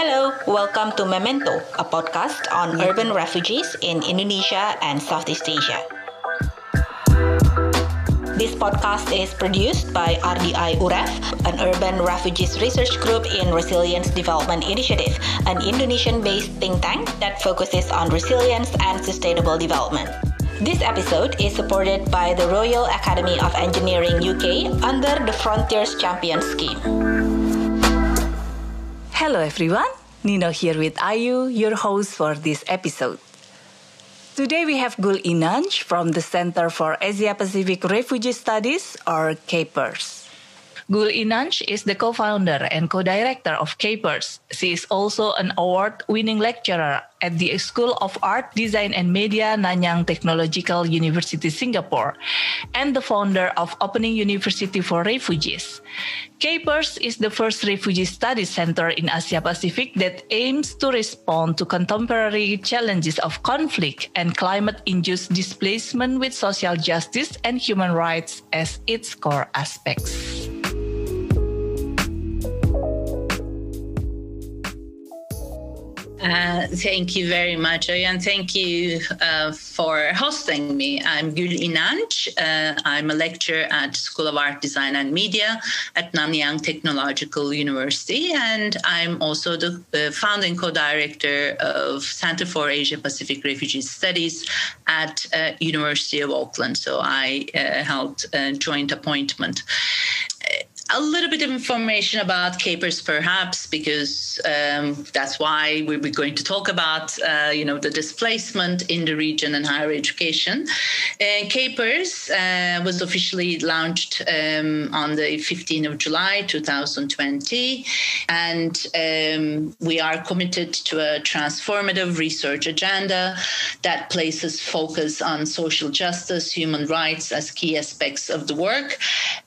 Hello, welcome to Memento, a podcast on urban refugees in Indonesia and Southeast Asia. This podcast is produced by RDI UREF, an urban refugees research group in Resilience Development Initiative, an Indonesian based think tank that focuses on resilience and sustainable development. This episode is supported by the Royal Academy of Engineering UK under the Frontiers Champions Scheme. Hello everyone, Nino here with Ayu, your host for this episode. Today we have Gül Inanç from the Center for Asia Pacific Refugee Studies or CAPRS. Gül Inanç is the co-founder and co-director of CAPRS. She is also an award-winning lecturer at the School of Art, Design and Media, Nanyang Technological University, Singapore, and the founder of Opening University for Refugees. CAPRS is the first refugee studies center in Asia Pacific that aims to respond to contemporary challenges of conflict and climate-induced displacement with social justice and human rights as its core aspects. Uh, thank you very much, and thank you uh, for hosting me. I'm Gül Inanç. Uh, I'm a lecturer at School of Art, Design and Media at Nanyang Technological University, and I'm also the founding co-director of Center for Asia Pacific Refugee Studies at uh, University of Auckland. So I uh, held a joint appointment a little bit of information about CAPRS perhaps because um, that's why we're going to talk about uh, you know the displacement in the region and higher education. Uh, CAPRS uh, was officially launched um, on the 15th of july 2020 and um, we are committed to a transformative research agenda that places focus on social justice human rights as key aspects of the work.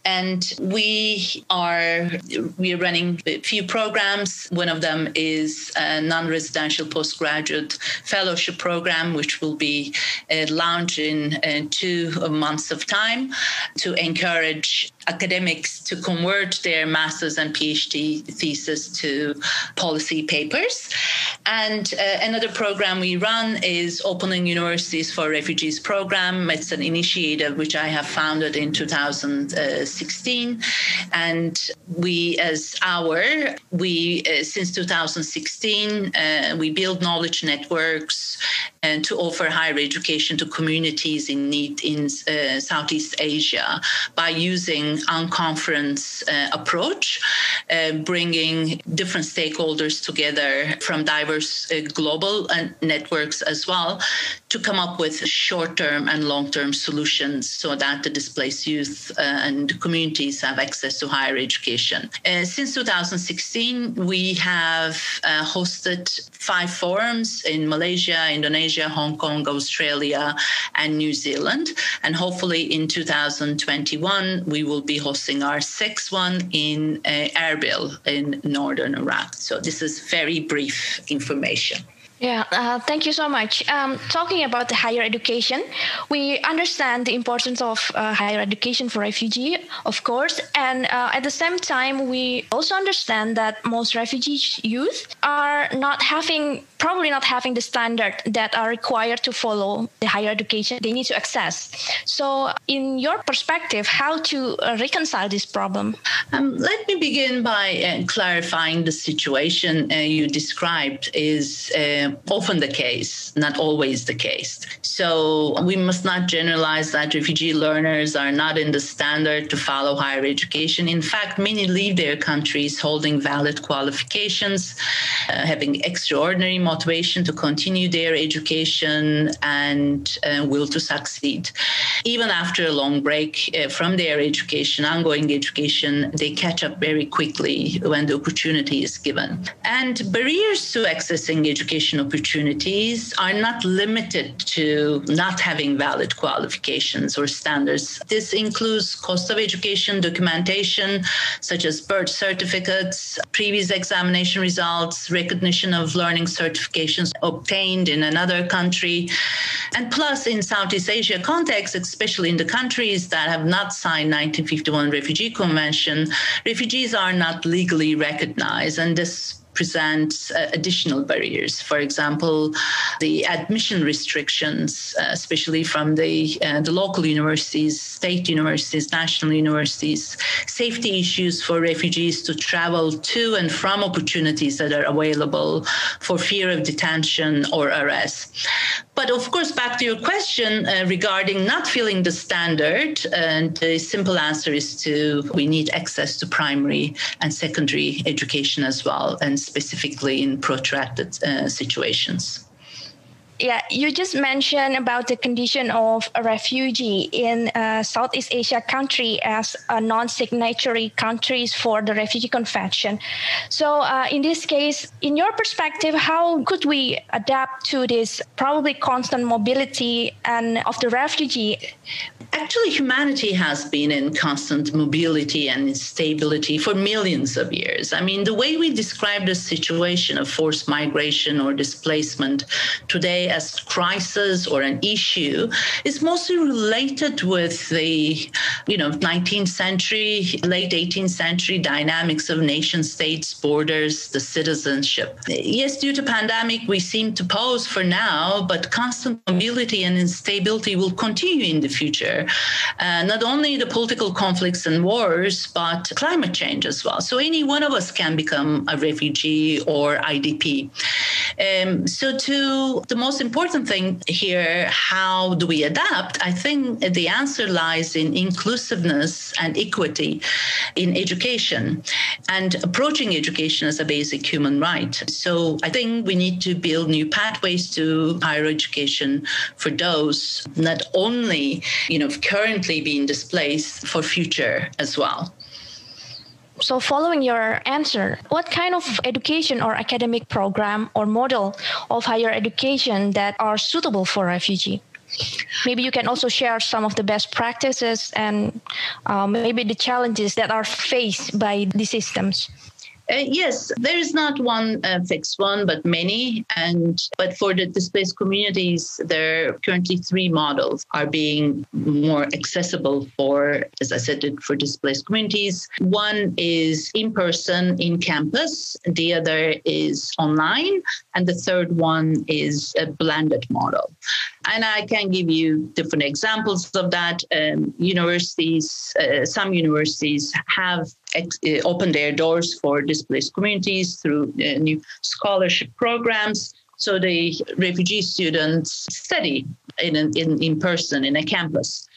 And we are we are running a few programs. One of them is a non-residential postgraduate fellowship program, which will be uh, launched in uh, two months of time to encourage academics to convert their master's and PhD thesis to policy papers. And uh, another program we run is Opening Universities for Refugees program. It's an initiative which I have founded in 2016. And we, as our, we, uh, since 2016, uh, we build knowledge networks and to offer higher education to communities in need in uh, Southeast Asia by using unconference uh, approach, uh, bringing different stakeholders together from diverse uh, global uh, networks as well to come up with short-term and long-term solutions so that the displaced youth uh, and communities have access to higher education. since 2016, we have hosted five forums in Malaysia, Indonesia, Hong Kong, Australia, and New Zealand. And hopefully in 2021, we will be hosting our sixth one in uh, Erbil in northern Iraq. So this is very brief information. Yeah, uh, thank you so much. Um, talking about the higher education, we understand the importance of uh, higher education for refugee, of course, and uh, at the same time, we also understand that most refugee youth are not having, probably not having the standard that are required to follow the higher education they need to access. So, in your perspective, how to uh, reconcile this problem? Um, let me begin by uh, clarifying the situation uh, you described is often the case, not always the case. So we must not generalize that refugee learners are not in the standard to follow higher education. In fact, many leave their countries holding valid qualifications, uh, having extraordinary motivation to continue their education and uh, will to succeed. Even after a long break uh, from their education, ongoing education, they catch up very quickly when the opportunity is given. And barriers to accessing education opportunities are not limited to not having valid qualifications or standards. This includes cost of education documentation, such as birth certificates, previous examination results, recognition of learning certifications obtained in another country. And plus, in Southeast Asia context, especially in the countries that have not signed 1951 Refugee Convention, refugees are not legally recognized. And this presents uh, additional barriers. For example, the admission restrictions, uh, especially from the uh, the local universities, state universities, national universities, safety issues for refugees to travel to and from opportunities that are available for fear of detention or arrest. But of course, back to your question uh, regarding not feeling the standard, and the simple answer is to we need access to primary and secondary education as well, and specifically in protracted uh, situations yeah, you just mentioned about the condition of a refugee in uh, Southeast Asia country as a non-signatory countries for the Refugee Convention. So, uh, in this case, in your perspective, how could we adapt to this probably constant mobility and of the refugee Actually, humanity has been in constant mobility and instability for millions of years. I mean, the way we describe the situation of forced migration or displacement today as crisis or an issue is mostly related with the, you know, 19th century, late 18th century dynamics of nation states, borders, the citizenship. Yes, due to pandemic, we seem to pause for now, but constant mobility and instability will continue in the future uh, not only the political conflicts and wars, but climate change as well. So any one of us can become a refugee or IDP. Um, so, to the most important thing here, how do we adapt? I think the answer lies in inclusiveness and equity in education and approaching education as a basic human right. So, I think we need to build new pathways to higher education for those not only, you know, currently being displaced for future as well. So, following your answer, what kind of education or academic program or model of higher education that are suitable for refugee? Maybe you can also share some of the best practices and uh, maybe the challenges that are faced by the systems. Uh, yes, there is not one uh, fixed one, but many. And but for the displaced communities, there are currently three models are being more accessible for, as I said, for displaced communities. One is in person, in campus. The other is online, and the third one is a blended model. And I can give you different examples of that. Um, universities, uh, some universities have ex- uh, opened their doors for displaced communities through uh, new scholarship programs. So the refugee students study in, in, in person in a campus.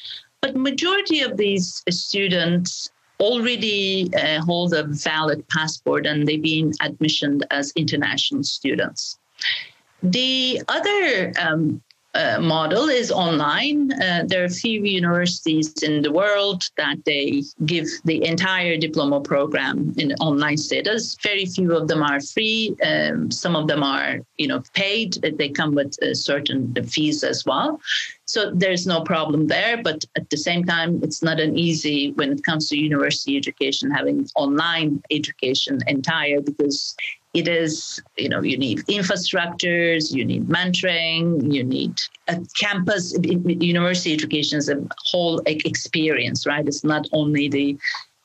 But majority of these students already uh, hold a valid passport and they've been admissioned as international students. The other um, uh, model is online. Uh, there are few universities in the world that they give the entire diploma program in online status. Very few of them are free. Um, some of them are, you know, paid. They come with uh, certain fees as well. So there's no problem there. But at the same time, it's not an easy when it comes to university education having online education entire because it is you know you need infrastructures you need mentoring you need a campus university education is a whole experience right? It's not only the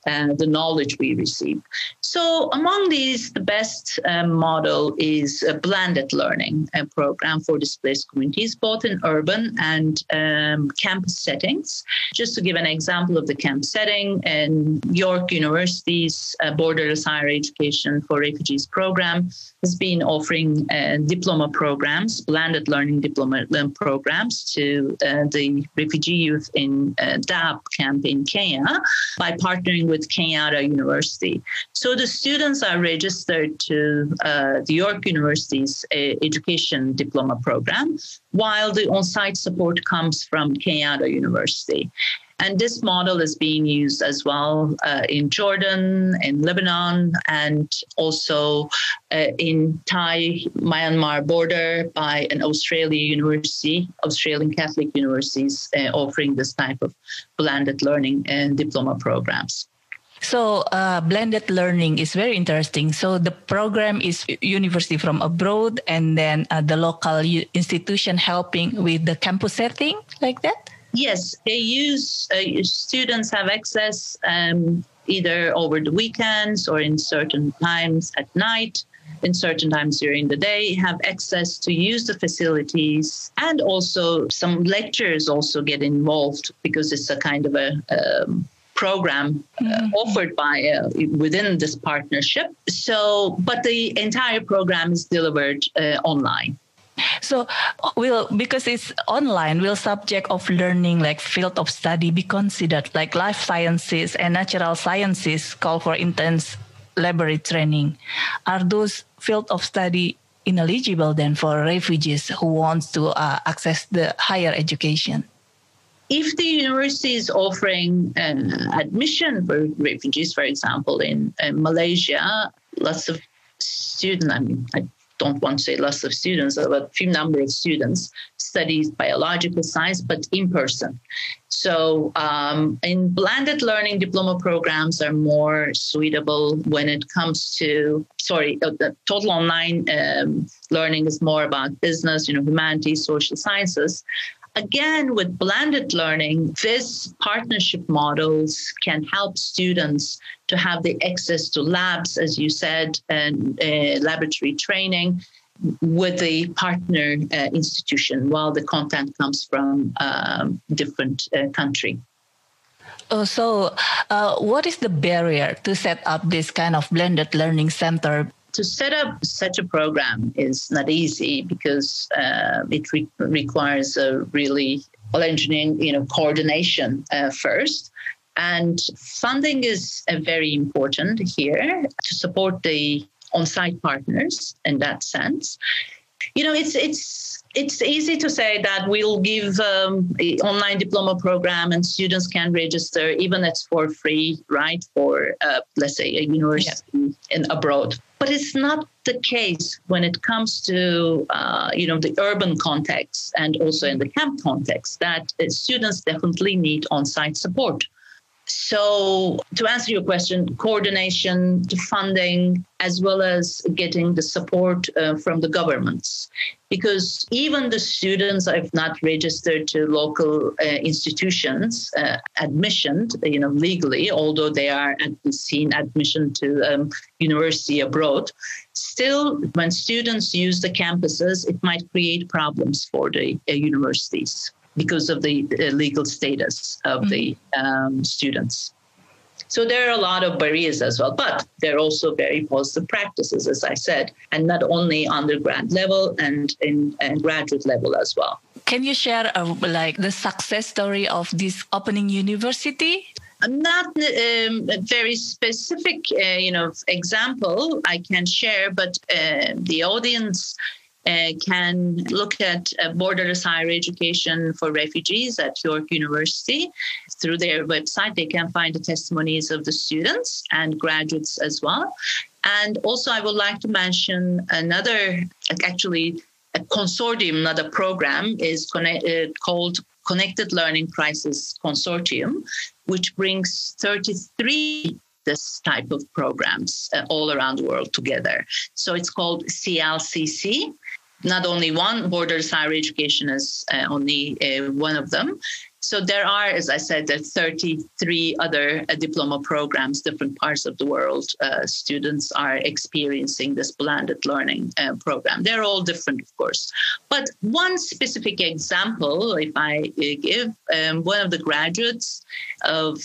uh, the knowledge we receive. So, among these, the best um, model is a blended learning uh, program for displaced communities, both in urban and um, campus settings. Just to give an example of the camp setting, in York University's uh, Borderless Higher Education for Refugees program has been offering uh, diploma programs, blended learning diploma programs to uh, the refugee youth in uh, Dadaab camp in Kenya by partnering with Kenyatta University. So the students are registered to uh, the York University's uh, education diploma program, while the on site support comes from Kenyatta University. And this model is being used as well uh, in Jordan, in Lebanon, and also uh, in Thai Myanmar border by an Australian university, Australian Catholic universities uh, offering this type of blended learning and diploma programs. So uh, blended learning is very interesting. So the program is university from abroad, and then uh, the local institution helping with the campus setting, like that. Yes, they use uh, students have access um, either over the weekends or in certain times at night in certain times during the day, have access to use the facilities, and also some lecturers also get involved because it's a kind of a um, program uh, mm-hmm. offered by uh, within this partnership. So, but the entire program is delivered uh, online. So, will because it's online, will subject of learning like field of study be considered like life sciences and natural sciences call for intense laboratory training? Are those field of study ineligible then for refugees who want to uh, access the higher education? If the university is offering uh, admission for refugees, for example, in, Malaysia, lots of students, I mean, I don't want to say lots of students, but a few number of students studies biological science, but in person. So, um, in blended learning, diploma programs are more suitable when it comes to, sorry, uh, the total online um, learning is more about business, you know, humanities, social sciences. Again, with blended learning, this partnership models can help students to have the access to labs, as you said, and uh, laboratory training with the partner uh, institution while the content comes from um, different uh, country. Oh, so, uh, what is the barrier to set up this kind of blended learning center to set up such a program is not easy because uh, it re- requires a really well engineering you know coordination uh, first. And funding is uh, very important here to support the on-site partners in that sense. You know it's it's it's easy to say that we'll give um, online diploma program and students can register even it's for free right for uh, let's say a university yeah. in abroad but it's not the case when it comes to uh, you know the urban context and also in the camp context that uh, students definitely need on-site support so, to answer your question, coordination, the funding, as well as getting the support uh, from the governments. Because even the students I've not registered to local uh, institutions, uh, admission, you know, legally, although they are at seen admission to um, university abroad, still, when students use the campuses, it might create problems for the uh, universities because of the legal status of mm-hmm. the um, students. So there are a lot of barriers as well, but there are also very positive practices, as I said, and not only undergrad level and in and graduate level as well. Can you share a, like the success story of this opening university? not um, a very specific, uh, you know, example I can share, but uh, the audience uh, can look at uh, borderless higher education for refugees at York University. Through their website, they can find the testimonies of the students and graduates as well. And also, I would like to mention another, actually, a consortium, not a program, is connect, uh, called Connected Learning Crisis Consortium, which brings 33 this type of programs uh, all around the world together. So it's called CLCC, not only one borders higher education is uh, only uh, one of them. So there are as i said there 33 other uh, diploma programs different parts of the world uh, students are experiencing this blended learning uh, program. They're all different of course. But one specific example if i uh, give um, one of the graduates of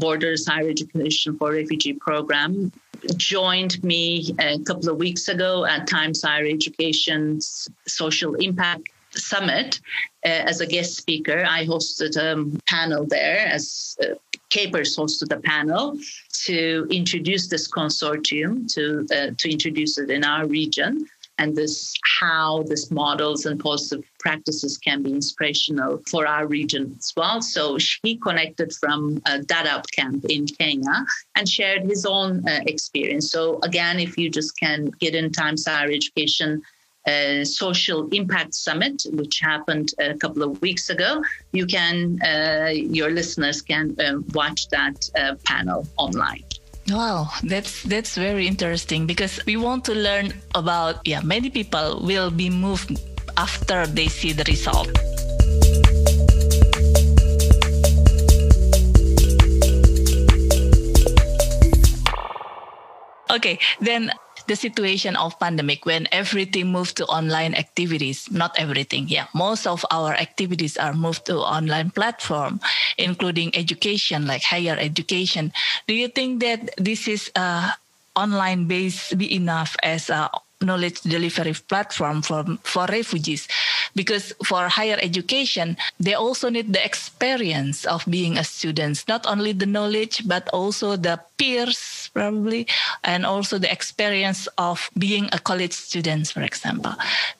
borders higher education for refugee program joined me a couple of weeks ago at Times Higher Education's Social Impact Summit uh, as a guest speaker. I hosted a panel there as uh, CAPRS hosted a panel to introduce this consortium, to, uh, to introduce it in our region and this how this models and positive practices can be inspirational for our region as well. So he connected from a Dadaab camp in Kenya and shared his own uh, experience. So again, if you just can get in Times Higher Education uh, social impact summit, which happened a couple of weeks ago. You can, uh, your listeners can uh, watch that uh, panel online. Wow, that's that's very interesting because we want to learn about yeah, many people will be moved after they see the result. Okay, then the situation of pandemic when everything moved to online activities. Not everything yeah. Most of our activities are moved to online platform including education like higher education. Do you think that this is uh, online based be enough as a knowledge delivery platform for, for refugees. Because for higher education they also need the experience of being a student. Not only the knowledge but also the peers probably and also the experience of being a college student for example.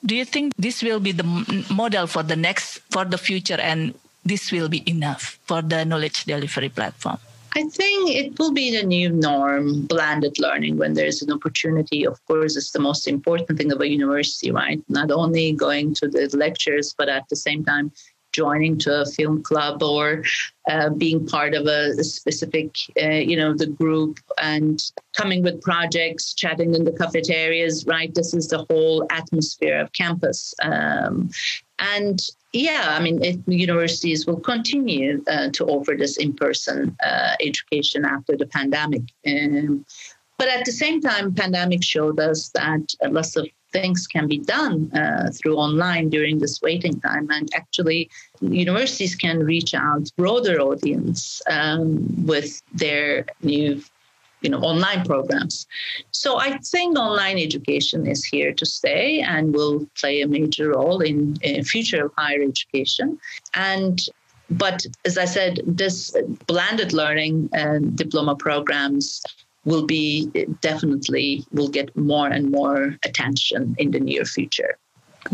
Do you think this will be the model for the next for the future and this will be enough for the knowledge delivery platform I think it will be the new norm, blended learning, when there's an opportunity. Of course, it's the most important thing of a university, right? Not only going to the lectures, but at the same time, joining to a film club or uh, being part of a, a specific, uh, you know, the group and coming with projects, chatting in the cafeterias, right? This is the whole atmosphere of campus. Um, and yeah, I mean, it, universities will continue uh, to offer this in person uh, education after the pandemic. Um, but at the same time, pandemic showed us that lots of things can be done uh, through online during this waiting time, and actually, universities can reach out broader audience um, with their new you know online programs. So i think online education is here to stay and will play a major role in, in future higher education. And but as i said this blended learning and diploma programs will be definitely will get more and more attention in the near future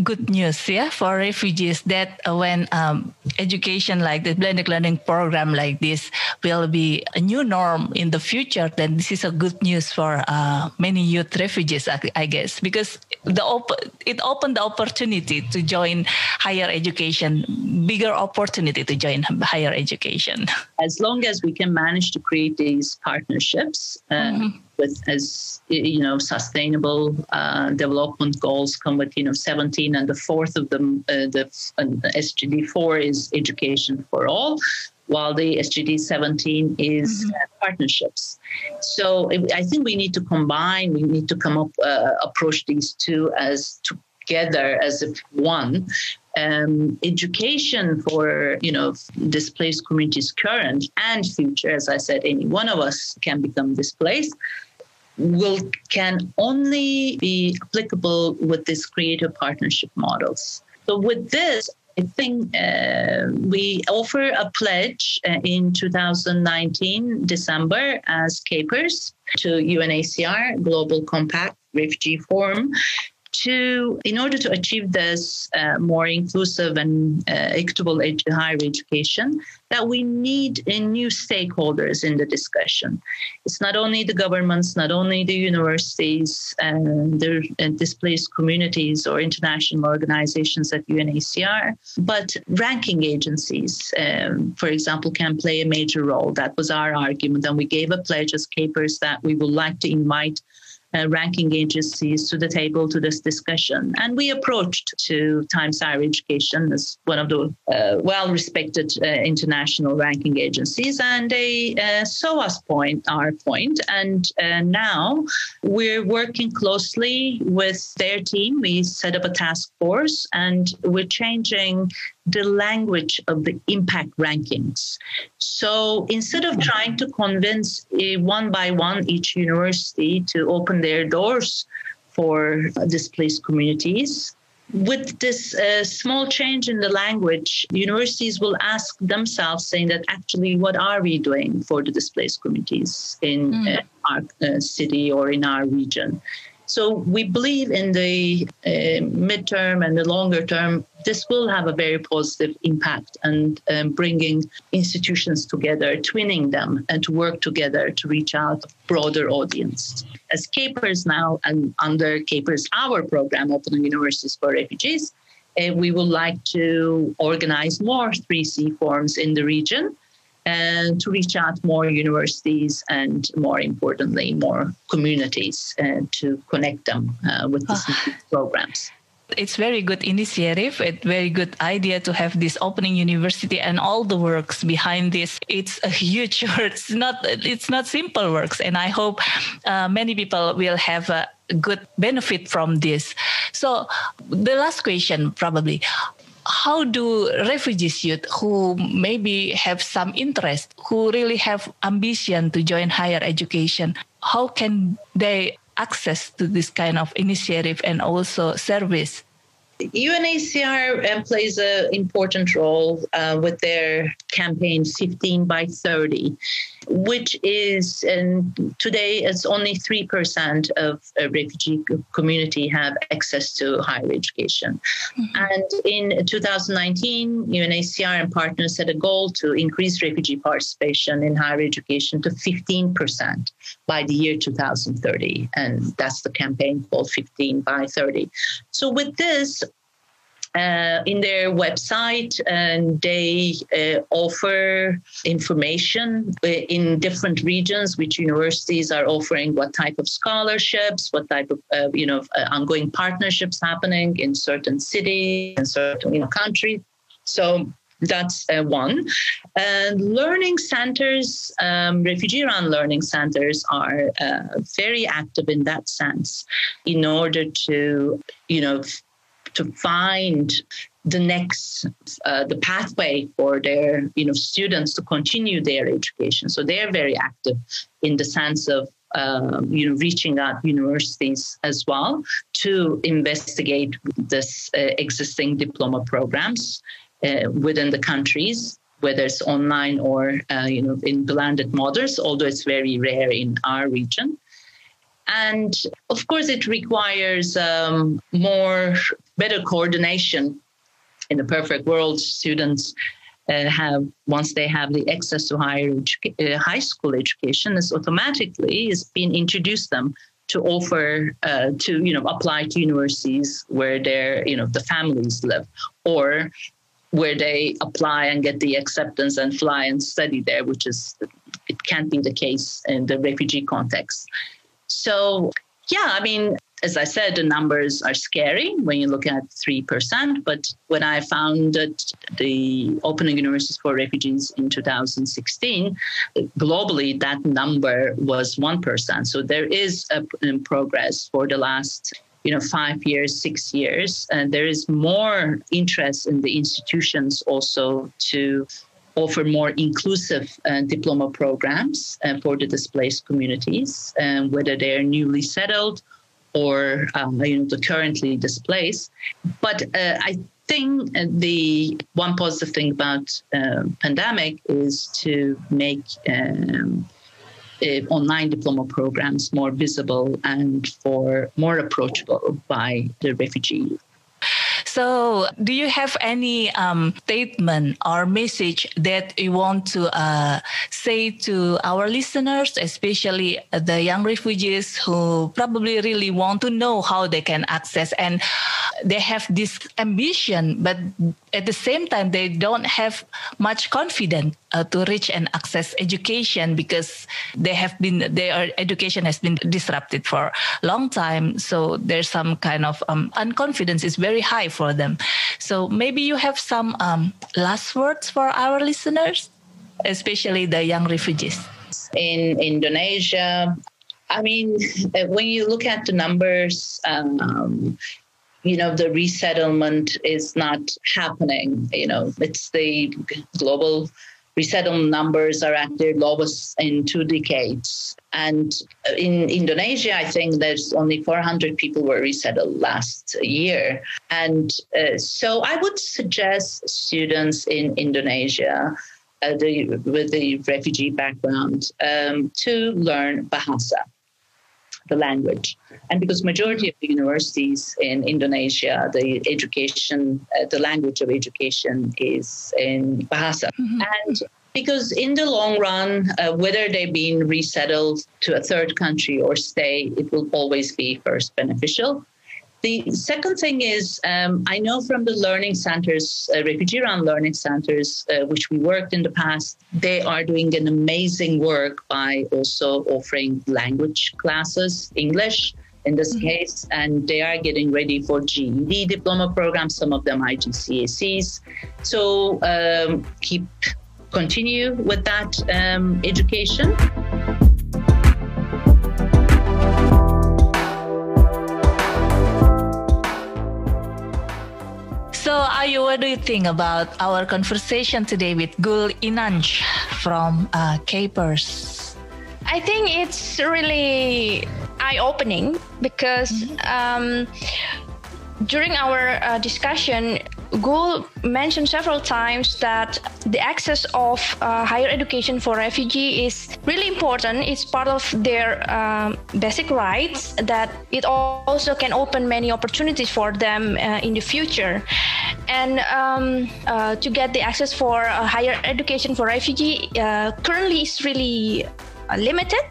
good news yeah for refugees that uh, when um, education like the blended learning program like this will be a new norm in the future then this is a good news for uh, many youth refugees I, I guess because the op- it opened the opportunity to join higher education bigger opportunity to join higher education. As long as we can manage to create these partnerships uh, mm-hmm with as you know sustainable uh, development goals come with you know 17 and the fourth of them uh, the SDG 4 is education for all while the SDG 17 is mm-hmm. Uh, partnerships so I think we need to combine we need to come up uh, approach these two as together as one um, education for you know displaced communities current and future as i said any one of us can become displaced will can only be applicable with these creative partnership models. So with this, I think uh, we offer a pledge uh, in 2019 December as CAPRS to UNHCR Global Compact Refugee Forum to, in order to achieve this uh, more inclusive and uh, equitable ed- higher education, that we need new stakeholders in the discussion. It's not only the governments, not only the universities, and the displaced communities or international organizations at UNHCR, but ranking agencies, um, for example, can play a major role. That was our argument, and we gave a pledge as CAPRS that we would like to invite uh, ranking agencies to the table to this discussion. And we approached to Times Higher Education as one of the uh, well-respected uh, international ranking agencies, and they uh, saw us point our point. And uh, now we're working closely with their team. We set up a task force, and we're changing the language of the impact rankings. So instead of trying to convince uh, one by one each university to open their doors for displaced communities, with this uh, small change in the language, universities will ask themselves, saying that actually, what are we doing for the displaced communities in mm. uh, our uh, city or in our region? So we believe in the uh, midterm and the longer term, this will have a very positive impact and um, bringing institutions together, twinning them, and to work together to reach out a broader audience. As CAPRS now, and under CAPRS, our program, Opening Universities for Refugees, uh, we would like to organize more 3C forums in the region and to reach out more universities and more importantly more communities uh, to connect them uh, with these oh. programs. It's very good initiative. A very good idea to have this opening university and all the works behind this. It's a huge work. It's not it's not simple works and i hope uh, many people will have a good benefit from this. So the last question probably how do refugees youth who maybe have some interest who really have ambition to join higher education how can they access to this kind of initiative and also service UNHCR um, plays an important role uh, with their campaign 15 by 30, which is and today it's only 3% of a refugee community have access to higher education. Mm-hmm. And in 2019, UNHCR and partners set a goal to increase refugee participation in higher education to 15% by the year 2030. And that's the campaign called 15 by 30. So with this, uh, in their website and they uh, offer information uh, in different regions which universities are offering what type of scholarships what type of uh, you know uh, ongoing partnerships happening in certain cities and certain you know countries so that's uh, one. And learning centers, um, refugee run learning centers are uh, very active in that sense in order to, you know, to find the next uh, the pathway for their you know students to continue their education so they're very active in the sense of um, you know reaching out universities as well to investigate this uh, existing diploma programs uh, within the countries whether it's online or uh, you know in blended models although it's very rare in our region and of course, it requires um, more, better coordination. In the perfect world, students uh, have once they have the access to higher uh, high school education, is automatically is being introduced them to offer uh, to you know apply to universities where their you know the families live or where they apply and get the acceptance and fly and study there, which is it can't be the case in the refugee context. So, yeah, I mean, as I said, the numbers are scary when you look at 3%. But when I founded the Opening Universities for Refugees in 2016, globally, that number was 1%. So there is a progress for the last you know five years six years and there is more interest in the institutions also to offer more inclusive uh, diploma programs uh, for the displaced communities, um, whether they're newly settled or um, you know the currently displaced. But uh, I think the one positive thing about uh, pandemic is to make um, uh, Uh, online diploma programs more visible and for more approachable by the refugee so, do you have any um, statement or message that you want to uh, say to our listeners, especially the young refugees who probably really want to know how they can access and they have this ambition, but at the same time they don't have much confidence uh, to reach and access education because they have been their education has been disrupted for a long time. So there's some kind of um, unconfidence is very high for them. So maybe you have some um, last words for our listeners especially the young refugees. In indonesia i mean when you look at the numbers um, you know the resettlement is not happening. You know it's the global resettlement numbers are at their lowest in two decades. And in Indonesia, I think there's only 400 people were resettled last year. And uh, so I would suggest students in Indonesia uh, the, with the refugee background um, to learn Bahasa the language. And because majority of the universities in Indonesia, the education, uh, the language of education is in Bahasa. Mm-hmm. And because in the long run, uh, whether they're being resettled to a third country or stay, it will always be first beneficial. The second thing is, um, I know from the learning centers, uh, refugee run learning centers, uh, which we worked in the past, they are doing an amazing work by also offering language classes, English in this mm-hmm. case, and they are getting ready for GED diploma programs, some of them IGCSEs. So um, keep continue with that um, education. What do you think about our conversation today with Gül Inanç from uh, CAPRS? I think it's really eye opening because mm-hmm. um, during our uh, discussion, Gul mentioned several times that the access of uh, higher education for refugee is really important. It's part of their um, basic rights. That it also can open many opportunities for them uh, in the future. And um, uh, to get the access for higher education for refugee uh, currently is really uh, limited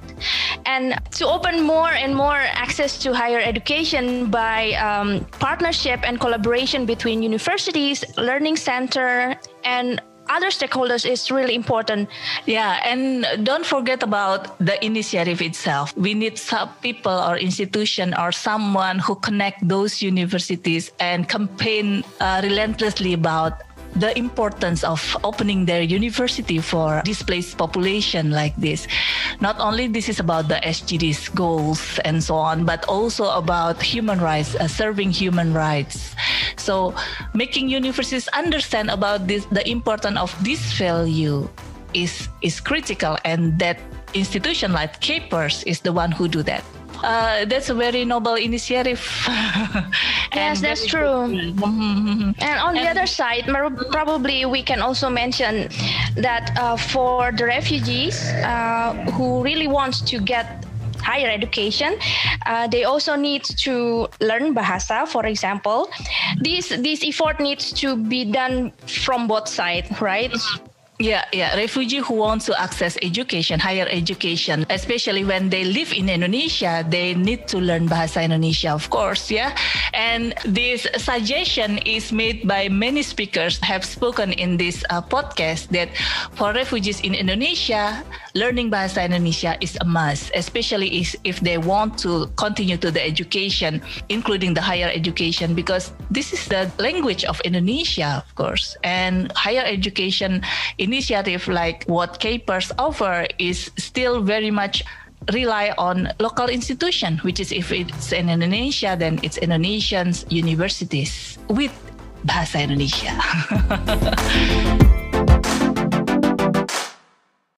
and to open more and more access to higher education by um, partnership and collaboration between universities learning center and other stakeholders is really important. Yeah, and don't forget about the initiative itself. We need some people or institution or someone who connect those universities and campaign uh, relentlessly about the importance of opening their university for displaced population like this. Not only this is about the SDGs goals and so on, but also about human rights, uh, serving human rights. So making universities understand about this, the importance of this value is is critical, and that institution like CAPRS is the one who do that uh, that's a very noble initiative. yes, that's true. and on the other side, probably we can also mention that uh, for the refugees uh, who really want to get higher education uh, they also need to learn bahasa for example this this effort needs to be done from both sides right yeah, yeah. Refugee who want to access education, higher education, especially when they live in Indonesia, they need to learn Bahasa Indonesia, of course, yeah. And this suggestion is made by many speakers have spoken in this uh, podcast that for refugees in Indonesia, learning Bahasa Indonesia is a must, especially if, if they want to continue to the education, including the higher education, because this is the language of Indonesia, of course, and higher education initiative like what CAPRS offer is still very much rely on local institution, which is if it's in Indonesia, then it's Indonesian universities with Bahasa Indonesia.